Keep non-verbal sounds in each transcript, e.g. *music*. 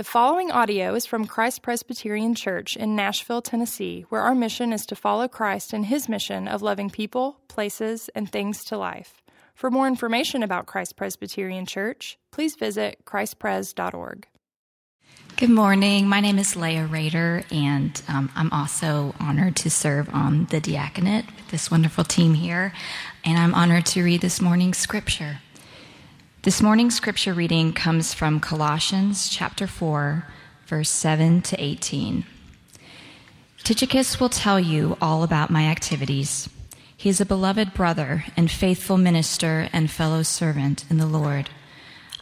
The following audio is from Christ Presbyterian Church in Nashville, Tennessee, where our mission is to follow Christ in his mission of loving people, places, and things to life. For more information about Christ Presbyterian Church, please visit christpres.org. Good morning. My name is Leah Rader, and um, I'm also honored to serve on the diaconate with this wonderful team here. And I'm honored to read this morning's scripture. This morning's scripture reading comes from Colossians chapter 4, verse 7 to 18. Tychicus will tell you all about my activities. He is a beloved brother and faithful minister and fellow servant in the Lord.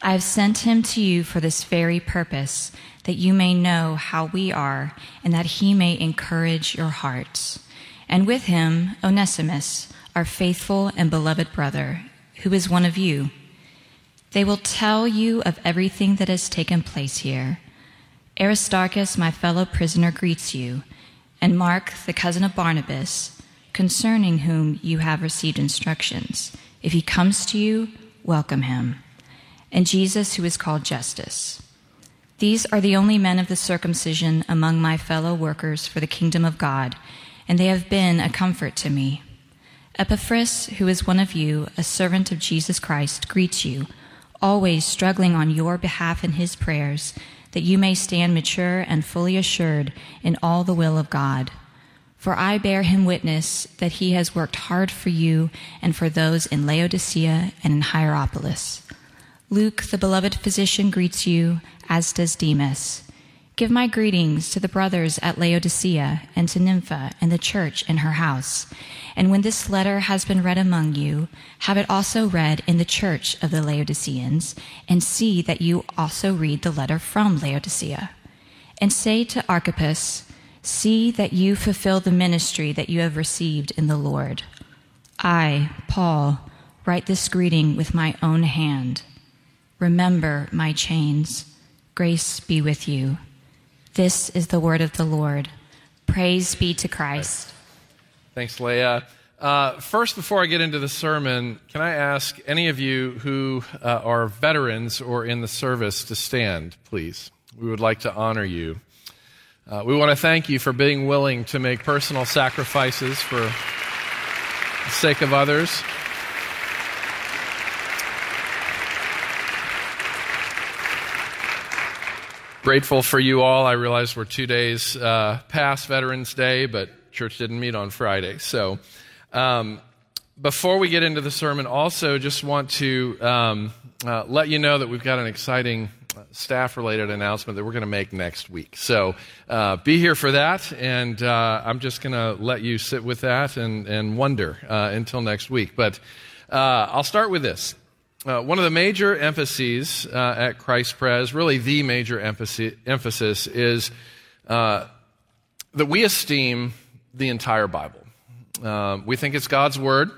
I have sent him to you for this very purpose, that you may know how we are and that he may encourage your hearts. And with him, Onesimus, our faithful and beloved brother, who is one of you they will tell you of everything that has taken place here. Aristarchus, my fellow prisoner, greets you, and Mark, the cousin of Barnabas, concerning whom you have received instructions. If he comes to you, welcome him. And Jesus, who is called Justus. These are the only men of the circumcision among my fellow workers for the kingdom of God, and they have been a comfort to me. Epaphras, who is one of you, a servant of Jesus Christ, greets you always struggling on your behalf in his prayers, that you may stand mature and fully assured in all the will of God. For I bear him witness that he has worked hard for you and for those in Laodicea and in Hierapolis. Luke, the beloved physician, greets you, as does Demas. Give my greetings to the brothers at Laodicea and to Nympha and the church in her house. And when this letter has been read among you, have it also read in the church of the Laodiceans, and see that you also read the letter from Laodicea. And say to Archippus, See that you fulfill the ministry that you have received in the Lord. I, Paul, write this greeting with my own hand. Remember my chains. Grace be with you. This is the word of the Lord. Praise be to Christ. Thanks, Leah. Uh, first, before I get into the sermon, can I ask any of you who uh, are veterans or in the service to stand, please? We would like to honor you. Uh, we want to thank you for being willing to make personal sacrifices for the sake of others. Grateful for you all. I realize we're two days uh, past Veterans Day, but church didn't meet on Friday. So, um, before we get into the sermon, also just want to um, uh, let you know that we've got an exciting uh, staff related announcement that we're going to make next week. So uh, be here for that, and uh, I'm just going to let you sit with that and, and wonder uh, until next week. But I'll start with this. Uh, one of the major emphases uh, at Christ Pres, really the major emphasis, emphasis is uh, that we esteem the entire Bible. Uh, we think it's God's Word.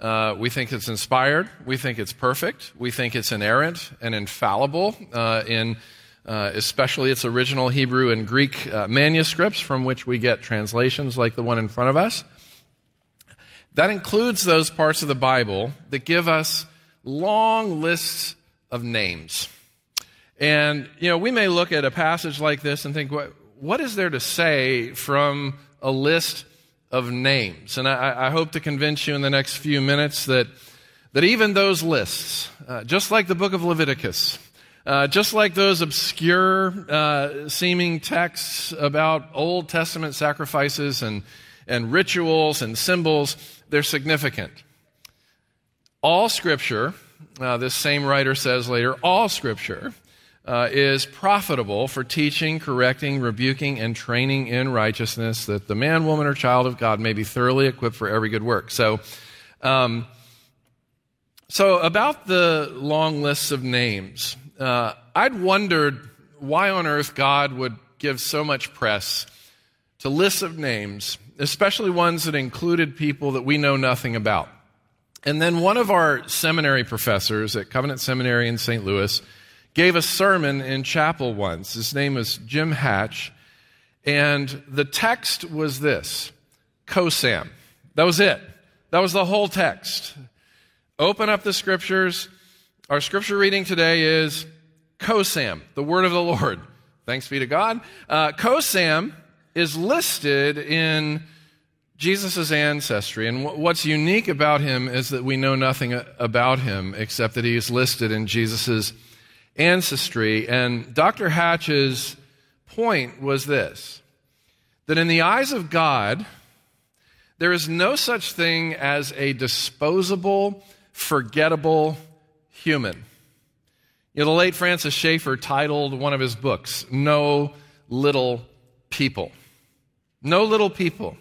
Uh, we think it's inspired. We think it's perfect. We think it's inerrant and infallible uh, in especially its original Hebrew and Greek manuscripts from which we get translations like the one in front of us. That includes those parts of the Bible that give us long lists of names. And, you know, we may look at a passage like this and think, what, what is there to say from a list of names? And I, I hope to convince you in the next few minutes that, that even those lists, uh, just like the book of Leviticus, uh, just like those obscure uh, seeming texts about Old Testament sacrifices and, and rituals and symbols, they're significant. All scripture, uh, this same writer says later, all scripture uh, is profitable for teaching, correcting, rebuking, and training in righteousness, that the man, woman, or child of God may be thoroughly equipped for every good work. So, um, so about the long lists of names, uh, I'd wondered why on earth God would give so much press to lists of names, especially ones that included people that we know nothing about. And then one of our seminary professors at Covenant Seminary in St. Louis gave a sermon in chapel once. His name was Jim Hatch. And the text was this Cosam. That was it. That was the whole text. Open up the scriptures. Our scripture reading today is Cosam, the word of the Lord. Thanks be to God. Uh, Cosam is listed in Jesus' ancestry. And what's unique about him is that we know nothing about him except that he is listed in Jesus' ancestry. And Dr. Hatch's point was this that in the eyes of God, there is no such thing as a disposable, forgettable human. You know, the late Francis Schaeffer titled one of his books, No Little People. No little people.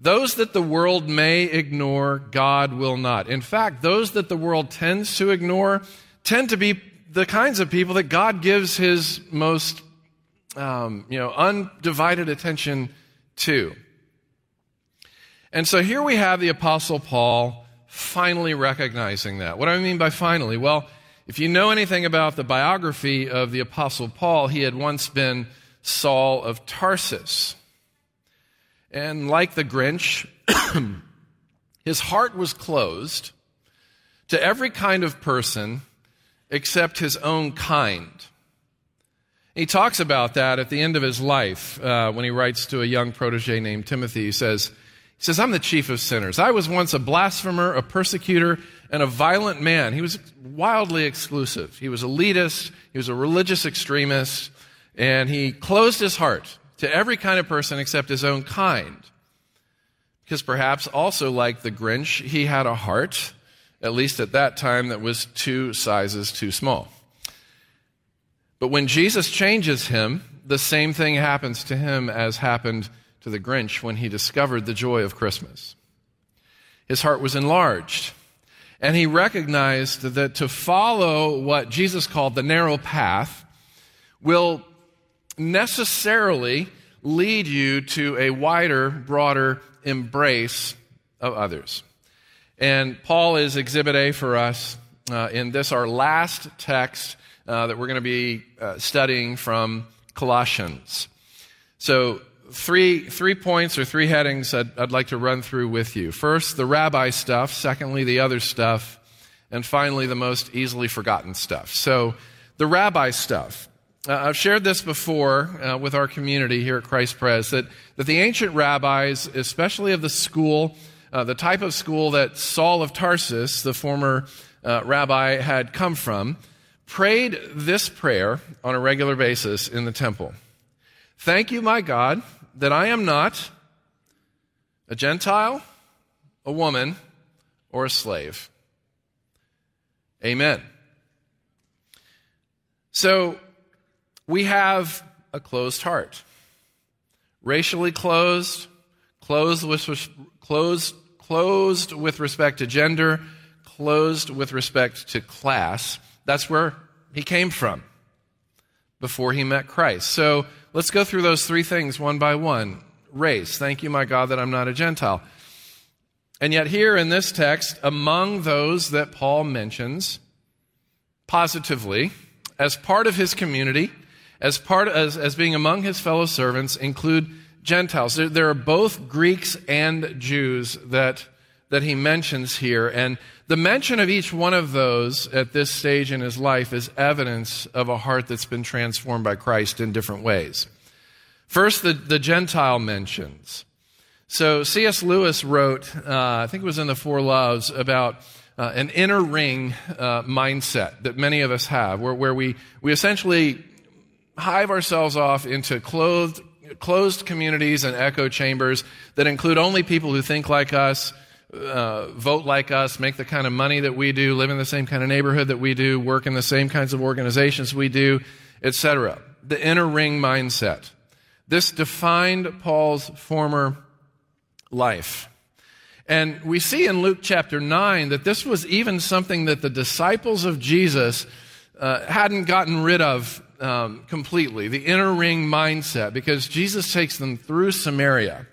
Those that the world may ignore, God will not. In fact, those that the world tends to ignore tend to be the kinds of people that God gives his most um, you know, undivided attention to. And so here we have the Apostle Paul finally recognizing that. What do I mean by finally? Well, if you know anything about the biography of the Apostle Paul, he had once been Saul of Tarsus. And like the Grinch, *coughs* his heart was closed to every kind of person except his own kind. He talks about that at the end of his life uh, when he writes to a young protege named Timothy. He says, he says, I'm the chief of sinners. I was once a blasphemer, a persecutor, and a violent man. He was wildly exclusive. He was elitist. He was a religious extremist. And he closed his heart to every kind of person except his own kind. Because perhaps also like the Grinch, he had a heart, at least at that time, that was two sizes too small. But when Jesus changes him, the same thing happens to him as happened to the Grinch when he discovered the joy of Christmas. His heart was enlarged, and he recognized that to follow what Jesus called the narrow path will necessarily lead you to a wider, broader embrace of others. And Paul is exhibit A for us uh, in this, our last text uh, that we're going to be uh, studying from Colossians. So, three, three points or three headings I'd, I'd like to run through with you. First, the rabbi stuff. Secondly, the other stuff. And finally, the most easily forgotten stuff. So, the rabbi stuff. Uh, I've shared this before uh, with our community here at Christ Pres that, that the ancient rabbis, especially of the school, uh, the type of school that Saul of Tarsus, the former uh, rabbi, had come from, prayed this prayer on a regular basis in the temple Thank you, my God, that I am not a Gentile, a woman, or a slave. Amen. So, we have a closed heart. Racially closed, closed with, closed, closed with respect to gender, closed with respect to class. That's where he came from before he met Christ. So let's go through those three things one by one. Race. Thank you, my God, that I'm not a Gentile. And yet, here in this text, among those that Paul mentions positively as part of his community, as part as, as being among his fellow servants include Gentiles. There, there, are both Greeks and Jews that that he mentions here, and the mention of each one of those at this stage in his life is evidence of a heart that's been transformed by Christ in different ways. First, the, the Gentile mentions. So C.S. Lewis wrote, uh, I think it was in the Four Loves, about uh, an inner ring uh, mindset that many of us have, where, where we, we essentially hive ourselves off into clothed, closed communities and echo chambers that include only people who think like us, uh, vote like us, make the kind of money that we do, live in the same kind of neighborhood that we do, work in the same kinds of organizations we do, etc. The inner ring mindset. This defined Paul's former life. And we see in Luke chapter 9 that this was even something that the disciples of Jesus uh, hadn't gotten rid of um, completely the inner ring mindset because Jesus takes them through Samaria.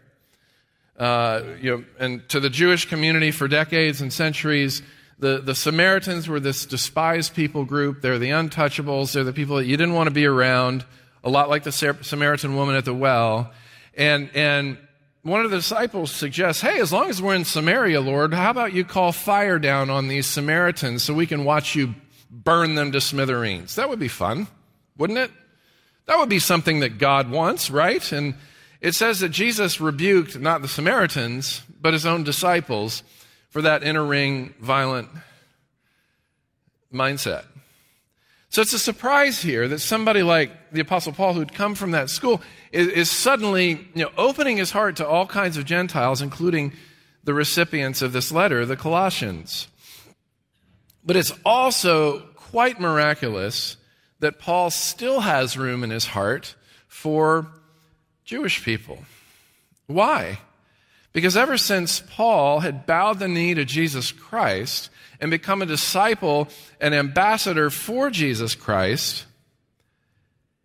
Uh, you know, and to the Jewish community for decades and centuries, the, the Samaritans were this despised people group. They're the untouchables. They're the people that you didn't want to be around, a lot like the Samaritan woman at the well. And, and one of the disciples suggests, hey, as long as we're in Samaria, Lord, how about you call fire down on these Samaritans so we can watch you burn them to smithereens? That would be fun. Wouldn't it? That would be something that God wants, right? And it says that Jesus rebuked not the Samaritans, but his own disciples for that inner ring, violent mindset. So it's a surprise here that somebody like the Apostle Paul, who'd come from that school, is, is, suddenly you know, opening his heart to all kinds of Gentiles, including the recipients of this letter, the Colossians. But it's also quite miraculous that Paul still has room in his heart for Jewish people. Why? Because ever since Paul had bowed the knee to Jesus Christ, and become a disciple, an ambassador for Jesus Christ,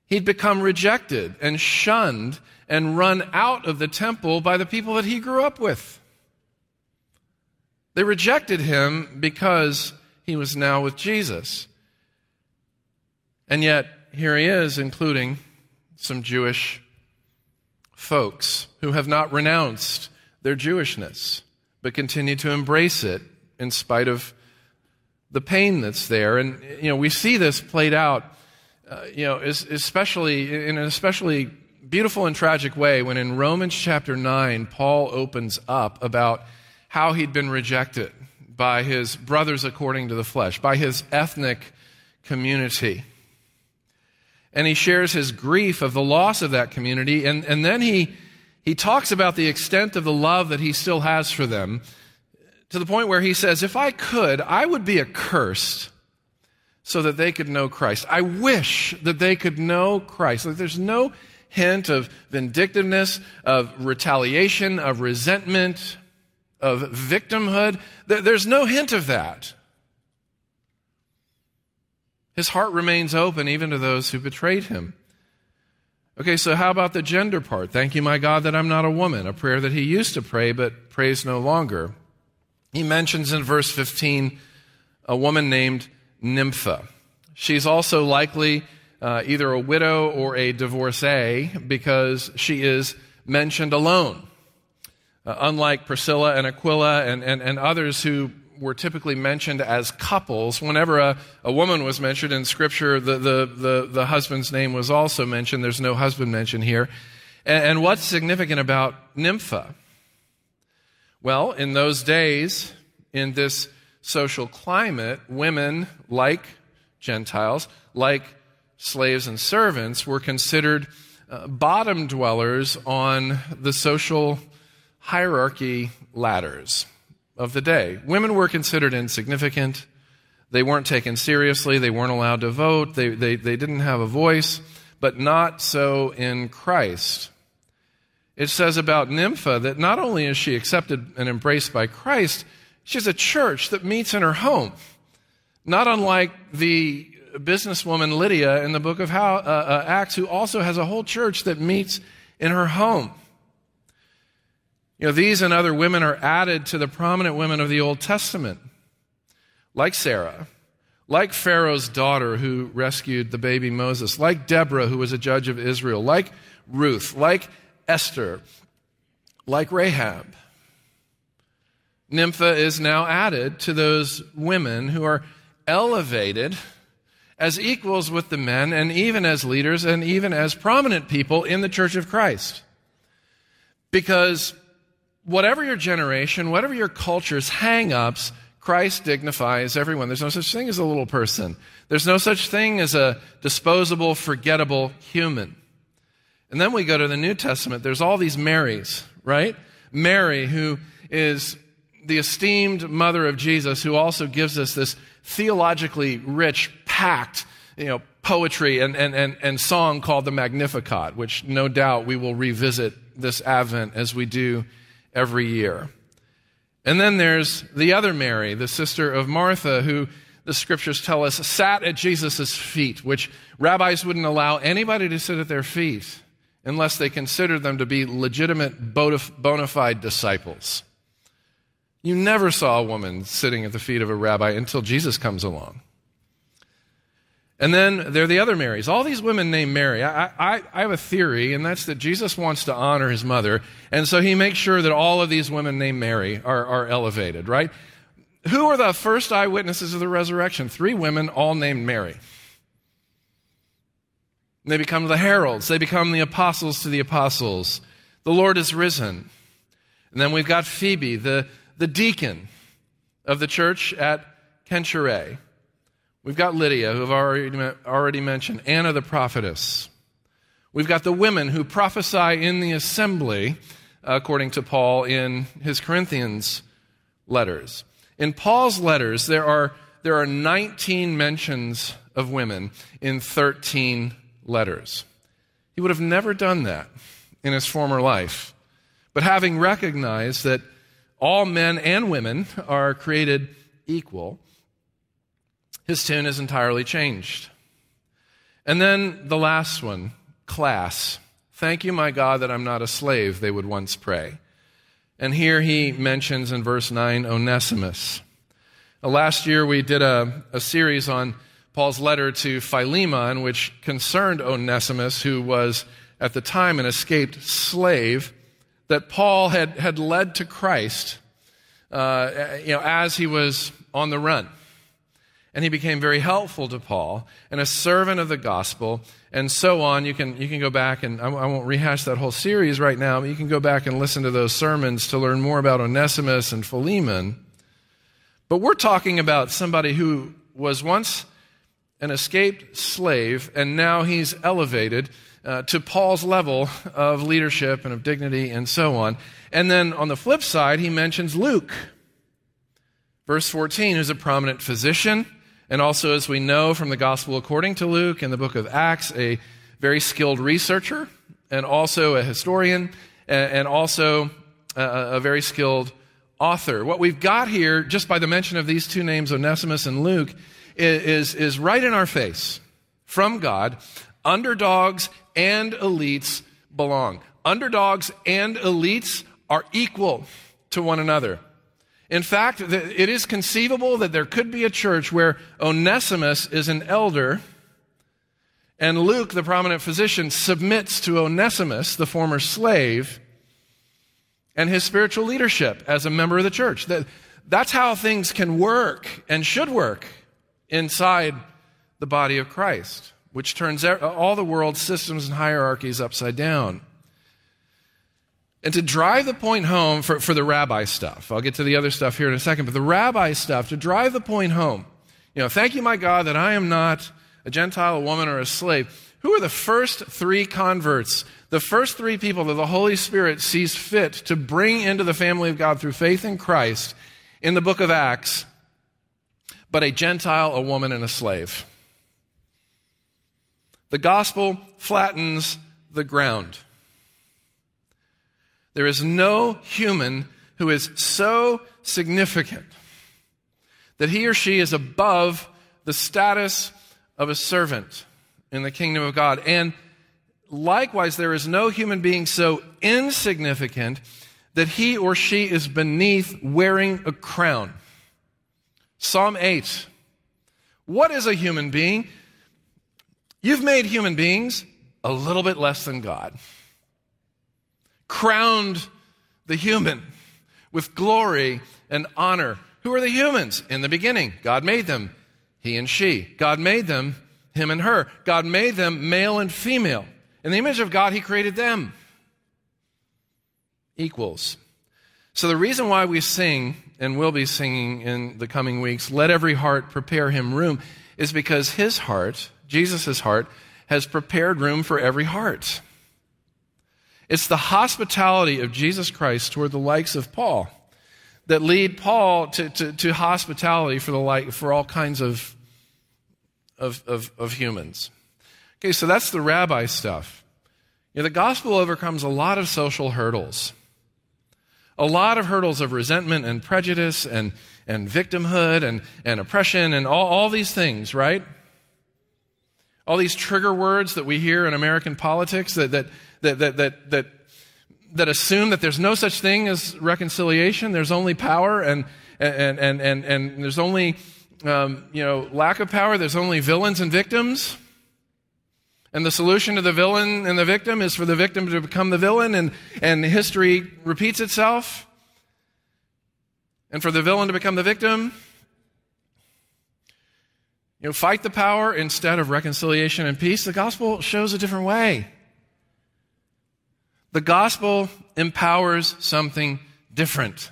he'd become rejected and shunned and run out of the temple by the people that he grew up with. They rejected him because he was now with Jesus. And yet, here he is, including some Jewish folks who have not renounced their Jewishness, but continue to embrace it in spite of the pain that's there. And, you know, we see this played out, uh, you know, especially in an especially beautiful and tragic way when in Romans chapter 9, Paul opens up about how he'd been rejected by his brothers according to the flesh, by his ethnic community. And he shares his grief of the loss of that community. And, and then he, he talks about the extent of the love that he still has for them to the point where he says, If I could, I would be accursed so that they could know Christ. I wish that they could know Christ. Like there's no hint of vindictiveness, of retaliation, of resentment, of victimhood. There's no hint of that. His heart remains open even to those who betrayed him. Okay, so how about the gender part? Thank you, my God, that I'm not a woman. A prayer that he used to pray, but prays no longer. He mentions in verse 15 a woman named Nympha. She's also likely uh, either a widow or a divorcee because she is mentioned alone. Uh, unlike Priscilla and Aquila and, and, and others who were typically mentioned as couples, whenever a, a woman was mentioned in Scripture, the, the, the, the, husband's name was also mentioned. There's no husband mentioned here. And, and what's significant about Nympha? Well, in those days, in this social climate, women, like Gentiles, like slaves and servants, were considered uh, bottom dwellers on the social hierarchy ladders of the day. Women were considered insignificant. They weren't taken seriously. They weren't allowed to vote. They, they, they didn't have a voice, but not so in Christ it says about Nympha that not only is she accepted and embraced by Christ, she has a church that meets in her home. Not unlike the businesswoman Lydia in the book of uh, uh, Acts, who also has a whole church that meets in her home. You know, these and other women are added to the prominent women of the Old Testament, like Sarah, like Pharaoh's daughter who rescued the baby Moses, like Deborah, who was a judge of Israel, like Ruth, like Esther, like Rahab. Nympha is now added to those women who are elevated as equals with the men and even as leaders and even as prominent people in the church of Christ. Because whatever your generation, whatever your culture's hang ups, Christ dignifies everyone. There's no such thing as a little person. There's no such thing as a disposable, forgettable human. And then we go to the New Testament. There's all these Marys, right? Mary, who is the esteemed mother of Jesus, who also gives us this theologically rich, packed, you know, poetry and, and, and, and song called the Magnificat, which no doubt we will revisit this Advent as we do every year. And then there's the other Mary, the sister of Martha, who the scriptures tell us sat at Jesus' feet, which rabbis wouldn't allow anybody to sit at their feet unless they considered them to be legitimate bona fide disciples. You never saw a woman sitting at the feet of a rabbi until Jesus comes along. And then there are the other Marys. All these women named Mary. I, I, I, have a theory, and that's that Jesus wants to honor his mother, and so he makes sure that all of these women named Mary are, are elevated, right? Who are the first eyewitnesses of the resurrection? Three women, all named Mary. They become the heralds. They become the apostles to the apostles. The Lord is risen. And then we've got Phoebe, the, the deacon of the church at Cenchreae. We've got Lydia, who I've already, already mentioned, Anna the prophetess. We've got the women who prophesy in the assembly, according to Paul in his Corinthians letters. In Paul's letters, there are, there are 19 mentions of women in 13 letters. He would have never done that in his former life. But having recognized that all men and women are created equal, his tune is entirely changed. And then the last one class. Thank you, my God, that I'm not a slave, they would once pray. And here he mentions in verse 9 Onesimus. Uh, last year we did a, a series on Paul's letter to Philemon, which concerned Onesimus, who was at the time an escaped slave that Paul had, had led to Christ uh, you know, as he was on the run. And he became very helpful to Paul and a servant of the gospel and so on. You can, you can go back and I, I won't rehash that whole series right now, but you can go back and listen to those sermons to learn more about Onesimus and Philemon. But we're talking about somebody who was once an escaped slave and now he's elevated uh, to Paul's level of leadership and of dignity and so on. And then on the flip side, he mentions Luke. Verse 14, who's a prominent physician, and also, as we know from the Gospel according to Luke and the book of Acts, a very skilled researcher, and also a historian, and also a very skilled author. What we've got here, just by the mention of these two names, Onesimus and Luke, is, is right in our face from God. Underdogs and elites belong. Underdogs and elites are equal to one another. In fact, it is conceivable that there could be a church where Onesimus is an elder and Luke, the prominent physician, submits to Onesimus, the former slave, and his spiritual leadership as a member of the church. That's how things can work and should work inside the body of Christ, which turns all the world's systems and hierarchies upside down. And to drive the point home for, for the rabbi stuff, I'll get to the other stuff here in a second, but the rabbi stuff, to drive the point home, you know, thank you, my God, that I am not a Gentile, a woman, or a slave. Who are the first three converts? The first three people that the Holy Spirit sees fit to bring into the family of God through faith in Christ in the book of Acts, but a Gentile, a woman, and a slave. The gospel flattens the ground. There is no human who is so significant that he or she is above the status of a servant in the kingdom of God. And likewise, there is no human being so insignificant that he or she is beneath wearing a crown. Psalm 8. What is a human being? You've made human beings a little bit less than God crowned the human with glory and honor. Who are the humans? In the beginning, God made them, he and she. God made them, him and her. God made them male and female. In the image of God, he created them. Equals. So the reason why we sing and will be singing in the coming weeks, let every heart prepare him room, is because his heart, Jesus' heart, has prepared room for every heart. It's the hospitality of Jesus Christ toward the likes of Paul that lead Paul to, to, to hospitality for, the like, for all kinds of, of, of, of humans. Okay, so that's the rabbi stuff. You know, the gospel overcomes a lot of social hurdles, a lot of hurdles of resentment and prejudice and, and victimhood and, and oppression and all, all these things, right? All these trigger words that we hear in American politics that, that, that, that, that, that, that assume that there's no such thing as reconciliation. There's only power and, and, and, and, and there's only, um, you know, lack of power. There's only villains and victims. And the solution to the villain and the victim is for the victim to become the villain, and, and history repeats itself. And for the villain to become the victim. You know, fight the power instead of reconciliation and peace. The gospel shows a different way. The gospel empowers something different.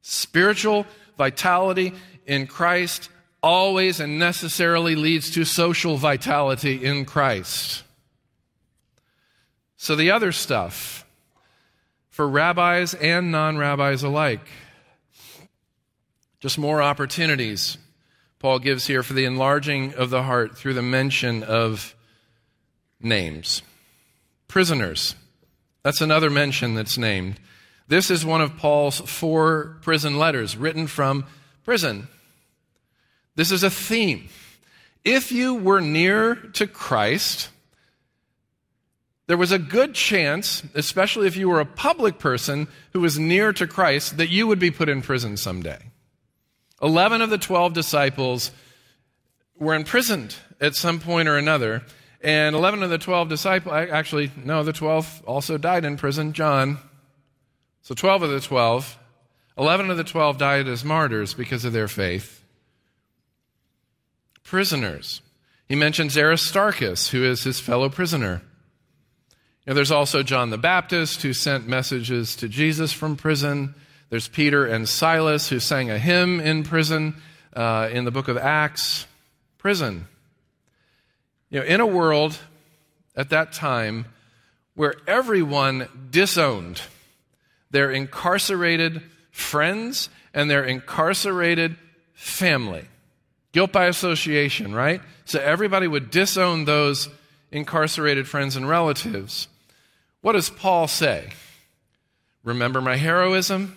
Spiritual vitality in Christ always and necessarily leads to social vitality in Christ. So, the other stuff, for rabbis and non rabbis alike, just more opportunities Paul gives here for the enlarging of the heart through the mention of names. Prisoners. That's another mention that's named. This is one of Paul's four prison letters written from prison. This is a theme. If you were near to Christ, there was a good chance, especially if you were a public person who was near to Christ, that you would be put in prison someday. Eleven of the twelve disciples were imprisoned at some point or another. And 11 of the 12 disciples, actually, no, the 12 also died in prison. John. So 12 of the 12, 11 of the 12 died as martyrs because of their faith. Prisoners. He mentions Aristarchus, who is his fellow prisoner. Know, there's also John the Baptist, who sent messages to Jesus from prison. There's Peter and Silas, who sang a hymn in prison uh, in the book of Acts. Prison. You know, in a world at that time where everyone disowned their incarcerated friends and their incarcerated family. Guilt by association, right? So everybody would disown those incarcerated friends and relatives. What does Paul say? Remember my heroism?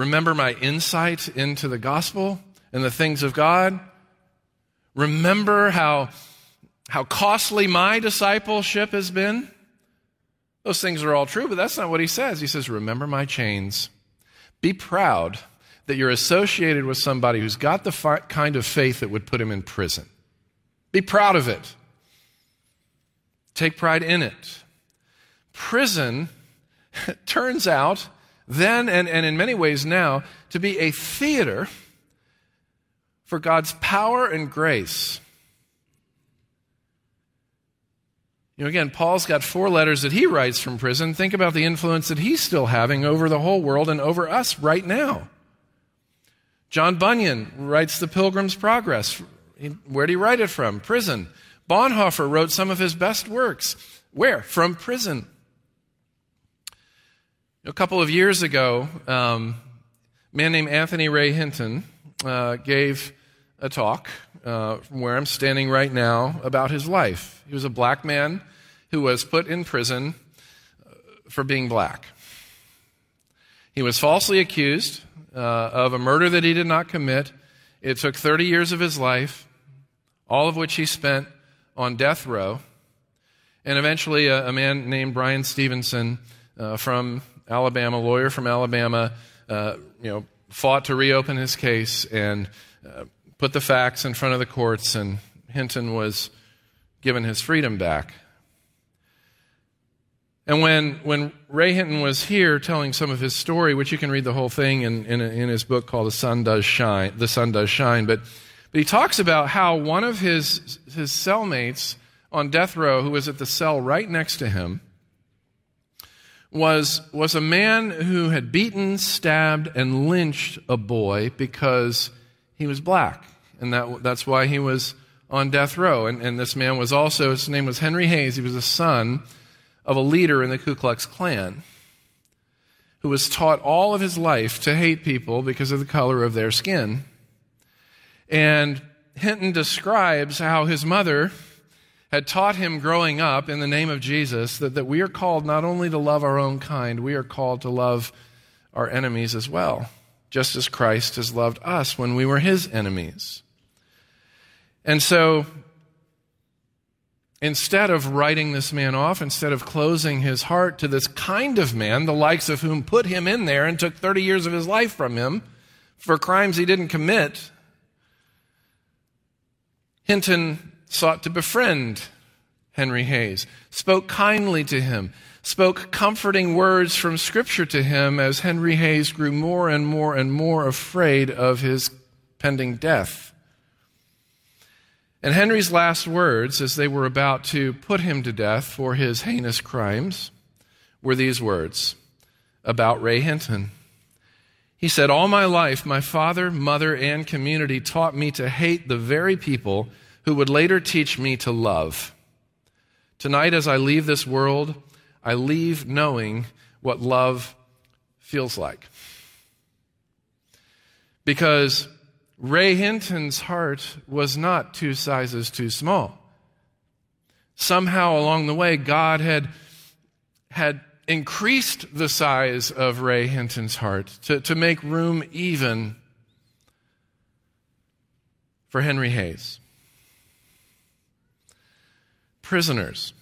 Remember my insight into the gospel and the things of God. Remember how, how costly my discipleship has been. Those things are all true, but that's not what he says. He says, Remember my chains. Be proud that you're associated with somebody who's got the fi- kind of faith that would put him in prison. Be proud of it. Take pride in it. Prison *laughs* turns out then and, and in many ways now, to be a theater for God's power and grace. You know, again, Paul's got four letters that he writes from prison. Think about the influence that he's still having over the whole world and over us right now. John Bunyan writes The Pilgrim's Progress. Where did he write it from? Prison. Bonhoeffer wrote some of his best works. Where? From prison. A couple of years ago, um, a man named Anthony Ray Hinton uh, gave a talk uh, from where I'm standing right now about his life. He was a black man who was put in prison uh, for being black. He was falsely accused uh, of a murder that he did not commit. It took 30 years of his life, all of which he spent on death row. And eventually, a, a man named Bryan Stevenson uh, from Alabama, lawyer from Alabama, uh, you know, fought to reopen his case and uh, put the facts in front of the courts, and Hinton was given his freedom back. And when, when Ray Hinton was here telling some of his story, which you can read the whole thing in, in, in his book called The Sun Does Shine, The Sun Does Shine, but, but he talks about how one of his, his cellmates on death row, who was at the cell right next to him, was, was a man who had beaten, stabbed, and lynched a boy because he was black. And that, that's why he was on death row. And, and this man was also, his name was Henry Hayes. He was a son of a leader in the Ku Klux Klan who was taught all of his life to hate people because of the color of their skin. And Hinton describes how his mother had taught him growing up in the name of Jesus that, that we are called not only to love our own kind, we are called to love our enemies as well, just as Christ has loved us when we were his enemies. And so, instead of writing this man off, instead of closing his heart to this kind of man, the likes of whom put him in there and took 30 years of his life from him for crimes he didn't commit, Hinton sought to befriend Henry Hayes, spoke kindly to him, spoke comforting words from Scripture to him as Henry Hayes grew more and more and more afraid of his pending death. And Henry's last words, as they were about to put him to death for his heinous crimes, were these words about Ray Hinton. He said, All my life, my father, mother, and community taught me to hate the very people who would later teach me to love. Tonight, as I leave this world, I leave knowing what love feels like. Because Ray Hinton's heart was not two sizes too small. Somehow along the way, God had, had increased the size of Ray Hinton's heart to, to make room even for Henry Hayes. Prisoners.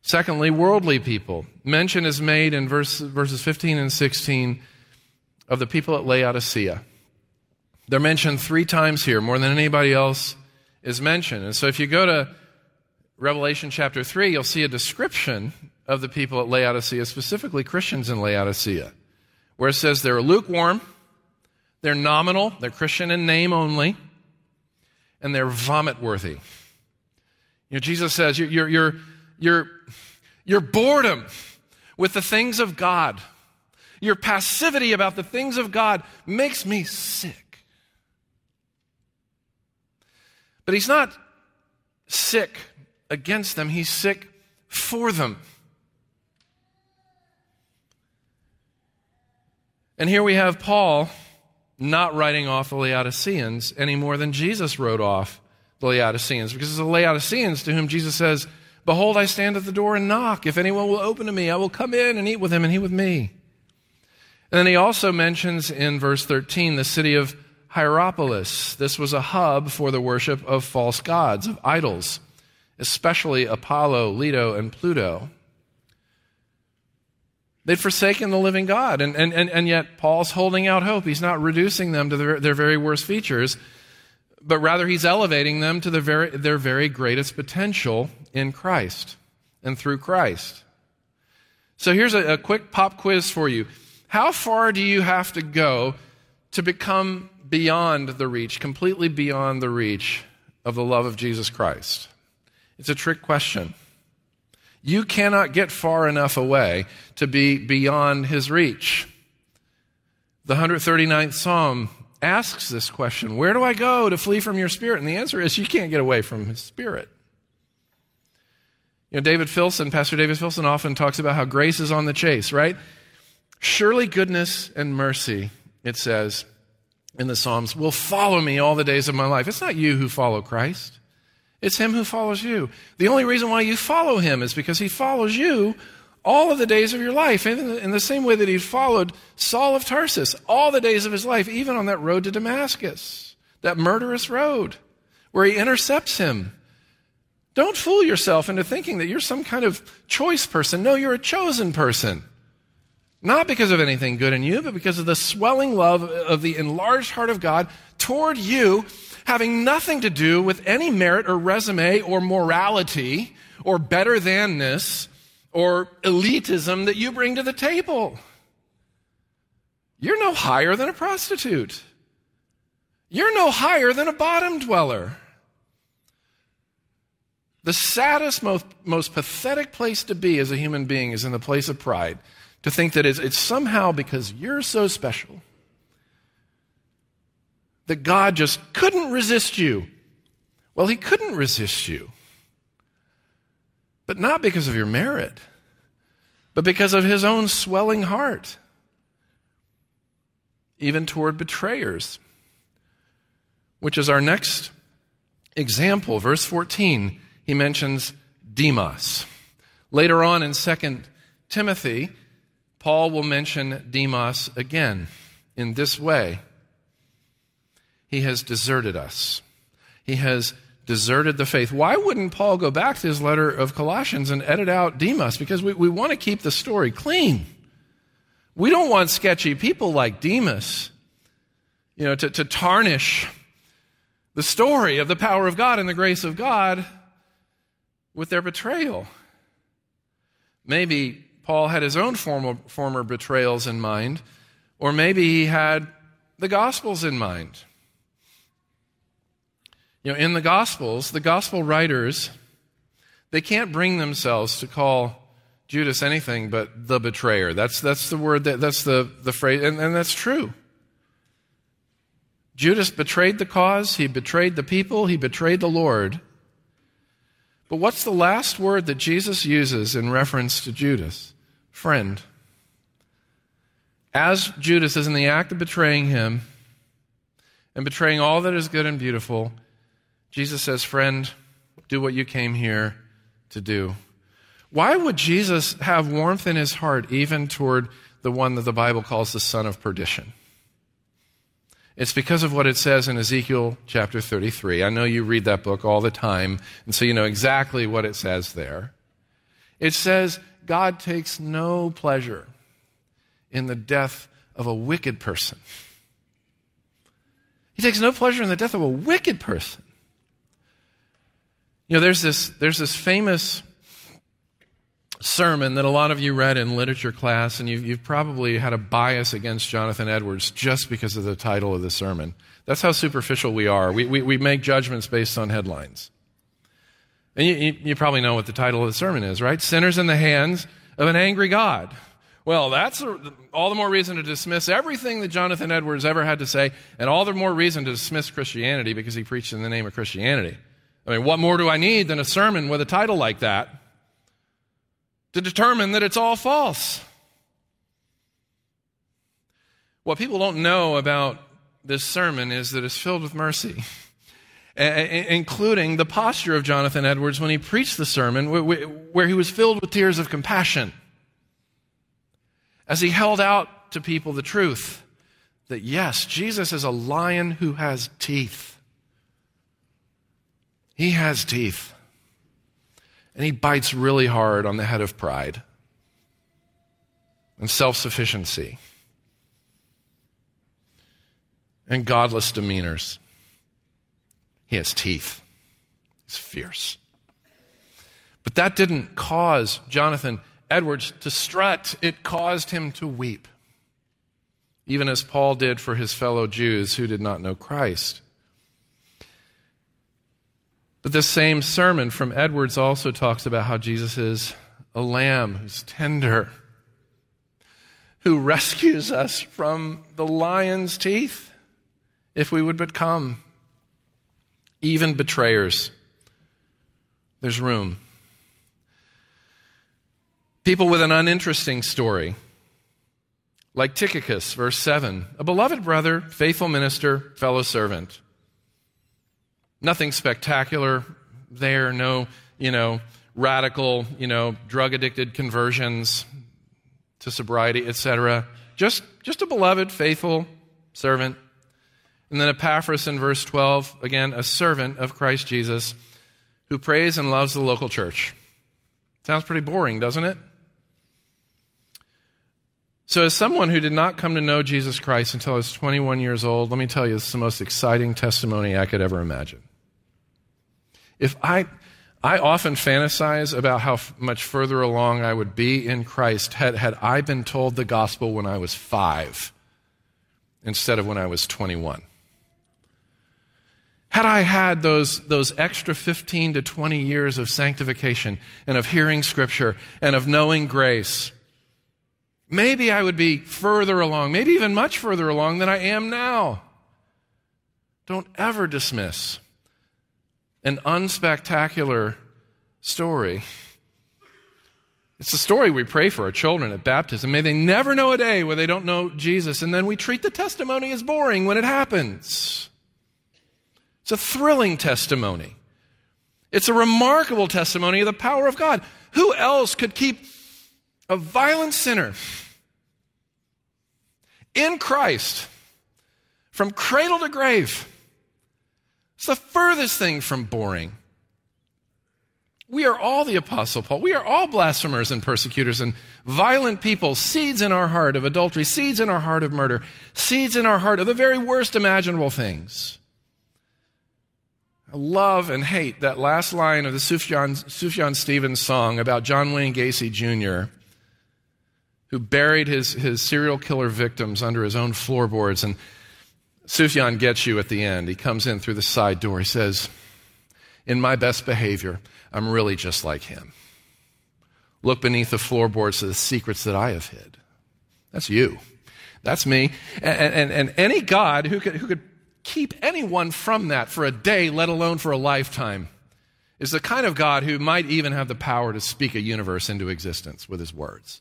Secondly, worldly people. Mention is made in verse, verses 15 and 16 of the people at Laodicea. They're mentioned three times here, more than anybody else is mentioned. And so if you go to Revelation chapter 3, you'll see a description of the people at Laodicea, specifically Christians in Laodicea, where it says they're lukewarm, they're nominal, they're Christian in name only, and they're vomit worthy. You know, Jesus says, your, your, your, your boredom with the things of God, your passivity about the things of God makes me sick. But he's not sick against them, he's sick for them. And here we have Paul not writing off the Laodiceans any more than Jesus wrote off the Laodiceans, because it's the Laodiceans to whom Jesus says, Behold, I stand at the door and knock. If anyone will open to me, I will come in and eat with him and he with me. And then he also mentions in verse 13 the city of Hierapolis. This was a hub for the worship of false gods, of idols, especially Apollo, Leto, and Pluto. They'd forsaken the living God, and, and, and, and yet Paul's holding out hope. He's not reducing them to their, their very worst features, but rather he's elevating them to the very, their very greatest potential in Christ and through Christ. So here's a, a quick pop quiz for you. How far do you have to go to become beyond the reach, completely beyond the reach of the love of Jesus Christ? It's a trick question. You cannot get far enough away to be beyond his reach. The 139th Psalm asks this question Where do I go to flee from your spirit? And the answer is you can't get away from his spirit. You know, David Filson, Pastor David Filson often talks about how grace is on the chase, right? Surely goodness and mercy, it says, in the Psalms will follow me all the days of my life. It's not you who follow Christ. It's him who follows you. The only reason why you follow him is because he follows you all of the days of your life. In the same way that he followed Saul of Tarsus all the days of his life, even on that road to Damascus, that murderous road where he intercepts him. Don't fool yourself into thinking that you're some kind of choice person. No, you're a chosen person. Not because of anything good in you, but because of the swelling love of the enlarged heart of God toward you, having nothing to do with any merit or resume or morality or better thanness or elitism that you bring to the table. You're no higher than a prostitute. You're no higher than a bottom dweller. The saddest, most, most pathetic place to be as a human being is in the place of pride to think that it's, it's somehow because you're so special that God just couldn't resist you. Well, He couldn't resist you. But not because of your merit, but because of His own swelling heart, even toward betrayers, which is our next example. Verse 14, he mentions Demas. Later on in 2 Timothy, Paul will mention Demas again in this way He has deserted us. He has deserted the faith. Why wouldn't Paul go back to his letter of Colossians and edit out Demas? Because we, we want to keep the story clean. We don't want sketchy people like Demas, you know, to, to tarnish the story of the power of God and the grace of God with their betrayal. Maybe Paul had his own former, former betrayals in mind, or maybe he had the Gospels in mind. You know, in the Gospels, the Gospel writers, they can't bring themselves to call Judas anything but the betrayer. That's, that's the word, that, that's the, the phrase, and, and that's true. Judas betrayed the cause, he betrayed the people, he betrayed the Lord. But what's the last word that Jesus uses in reference to Judas? Friend. As Judas is in the act of betraying him and betraying all that is good and beautiful, Jesus says, Friend, do what you came here to do. Why would Jesus have warmth in his heart even toward the one that the Bible calls the son of perdition? It's because of what it says in Ezekiel chapter 33. I know you read that book all the time, and so you know exactly what it says there. It says, God takes no pleasure in the death of a wicked person. He takes no pleasure in the death of a wicked person. You know, there's this, there's this famous sermon that a lot of you read in literature class, and you've, you've, probably had a bias against Jonathan Edwards just because of the title of the sermon. That's how superficial we are. We, we, we make judgments based on headlines. And you, you, you, probably know what the title of the sermon is, right? Sinners in the hands of an angry God. Well, that's a, all the more reason to dismiss everything that Jonathan Edwards ever had to say, and all the more reason to dismiss Christianity because he preached in the name of Christianity. I mean, what more do I need than a sermon with a title like that? to determine that it's all false. What people don't know about this sermon is that it's filled with mercy, *laughs* including the posture of Jonathan Edwards when he preached the sermon, where he was filled with tears of compassion as he held out to people the truth that yes, Jesus is a lion who has teeth. He has teeth. And he bites really hard on the head of pride and self sufficiency and godless demeanors. He has teeth, he's fierce. But that didn't cause Jonathan Edwards to strut, it caused him to weep, even as Paul did for his fellow Jews who did not know Christ. But this same sermon from Edwards also talks about how Jesus is a lamb who's tender, who rescues us from the lion's teeth if we would but come. Even betrayers. There's room. People with an uninteresting story, like Tychicus, verse 7, a beloved brother, faithful minister, fellow servant. Nothing spectacular there, no, you know, radical, you know, drug addicted conversions to sobriety, etc. Just, just a beloved, faithful servant. And then Epaphras in verse 12, again, a servant of Christ Jesus who prays and loves the local church. Sounds pretty boring, doesn't it? So, as someone who did not come to know Jesus Christ until I was 21 years old, let me tell you, is the most exciting testimony I could ever imagine. If I, I often fantasize about how f- much further along I would be in Christ had, had I been told the gospel when I was five instead of when I was 21. Had I had those, those extra 15 to 20 years of sanctification and of hearing scripture and of knowing grace, maybe I would be further along, maybe even much further along than I am now. Don't ever dismiss an unspectacular story. It's the story we pray for our children at baptism. May they never know a day where they don't know Jesus, and then we treat the testimony as boring when it happens. It's a thrilling testimony. It's a remarkable testimony of the power of God. Who else could keep a violent sinner in Christ from cradle to grave? It's the furthest thing from boring. We are all the Apostle Paul. We are all blasphemers and persecutors and violent people, seeds in our heart of adultery, seeds in our heart of murder, seeds in our heart of the very worst imaginable things. I love and hate that last line of the Sufjan, Sufjan Stevens song about John Wayne Gacy Jr., who buried his, his serial killer victims under his own floorboards and Sufjan gets you at the end. He comes in through the side door. He says, In my best behavior, I'm really just like him. Look beneath the floorboards of the secrets that I have hid. That's you. That's me. And, and, and any God who could, who could keep anyone from that for a day, let alone for a lifetime, is the kind of God who might even have the power to speak a universe into existence with his words.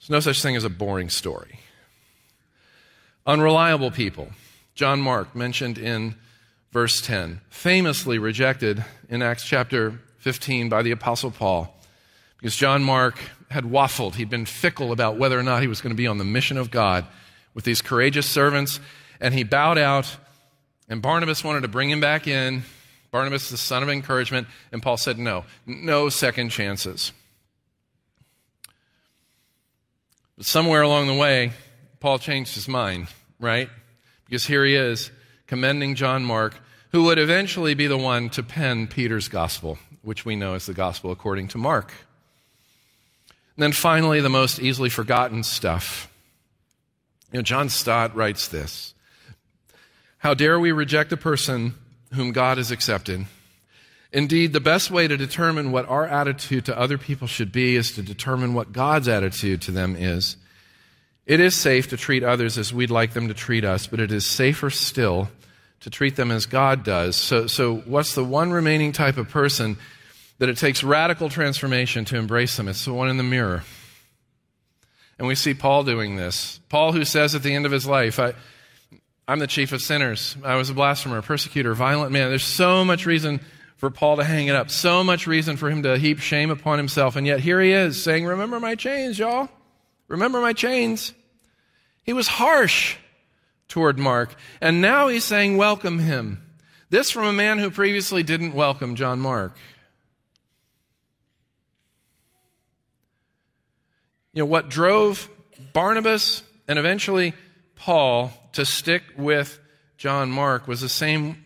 There's no such thing as a boring story. Unreliable people. John Mark, mentioned in verse 10, famously rejected in Acts chapter 15 by the Apostle Paul because John Mark had waffled. He'd been fickle about whether or not he was going to be on the mission of God with these courageous servants, and he bowed out, and Barnabas wanted to bring him back in. Barnabas, the son of encouragement, and Paul said, No, no second chances. But somewhere along the way, Paul changed his mind, right? Because here he is commending John Mark, who would eventually be the one to pen Peter's gospel, which we know as the gospel according to Mark. And then finally, the most easily forgotten stuff. You know, John Stott writes this How dare we reject a person whom God has accepted? Indeed, the best way to determine what our attitude to other people should be is to determine what God's attitude to them is. It is safe to treat others as we'd like them to treat us, but it is safer still to treat them as God does. So, so what's the one remaining type of person that it takes radical transformation to embrace them? It's the one in the mirror. And we see Paul doing this. Paul, who says at the end of his life, I, I'm the chief of sinners. I was a blasphemer, a persecutor, violent man. There's so much reason for Paul to hang it up. So much reason for him to heap shame upon himself. And yet here he is saying, Remember my chains, y'all. Remember my chains. He was harsh toward Mark. And now he's saying, Welcome him. This from a man who previously didn't welcome John Mark. You know, what drove Barnabas and eventually Paul to stick with John Mark was the same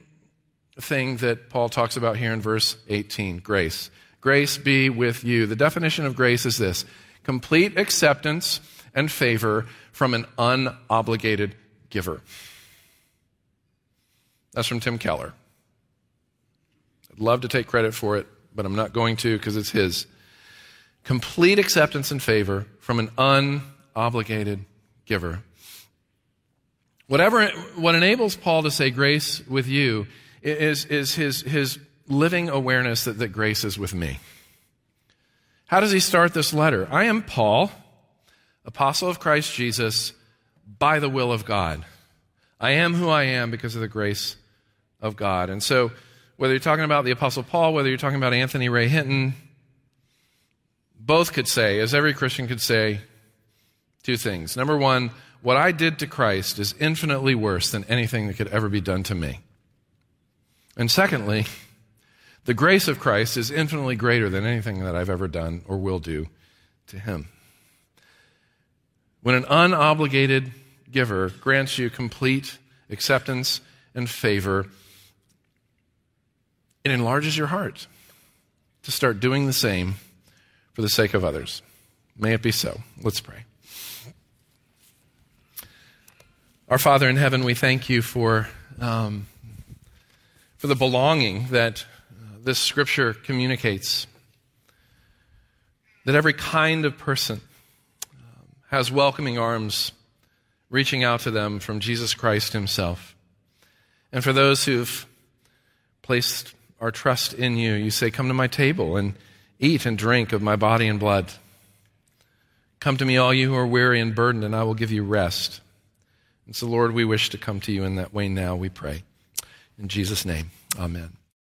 thing that Paul talks about here in verse 18 grace. Grace be with you. The definition of grace is this complete acceptance and favor from an unobligated giver. That's from Tim Keller. I'd love to take credit for it, but I'm not going to because it's his. Complete acceptance and favor from an unobligated giver. Whatever, what enables Paul to say grace with you is, is his, his living awareness that, that grace is with me. How does he start this letter? I am Paul, apostle of Christ Jesus, by the will of God. I am who I am because of the grace of God. And so, whether you're talking about the Apostle Paul, whether you're talking about Anthony Ray Hinton, both could say, as every Christian could say, two things. Number one, what I did to Christ is infinitely worse than anything that could ever be done to me. And secondly, the grace of Christ is infinitely greater than anything that I've ever done or will do to him. When an unobligated giver grants you complete acceptance and favor, it enlarges your heart to start doing the same for the sake of others. May it be so. Let's pray. Our Father in heaven, we thank you for um, for the belonging that this scripture communicates. That every kind of person um, has welcoming arms reaching out to them from Jesus Christ Himself. And for those who've placed our trust in you, you say, Come to my table and eat and drink of my body and blood. Come to me, all you who are weary and burdened, and I will give you rest. And so, Lord, we wish to come to you in that way now, we pray. In Jesus' name, amen.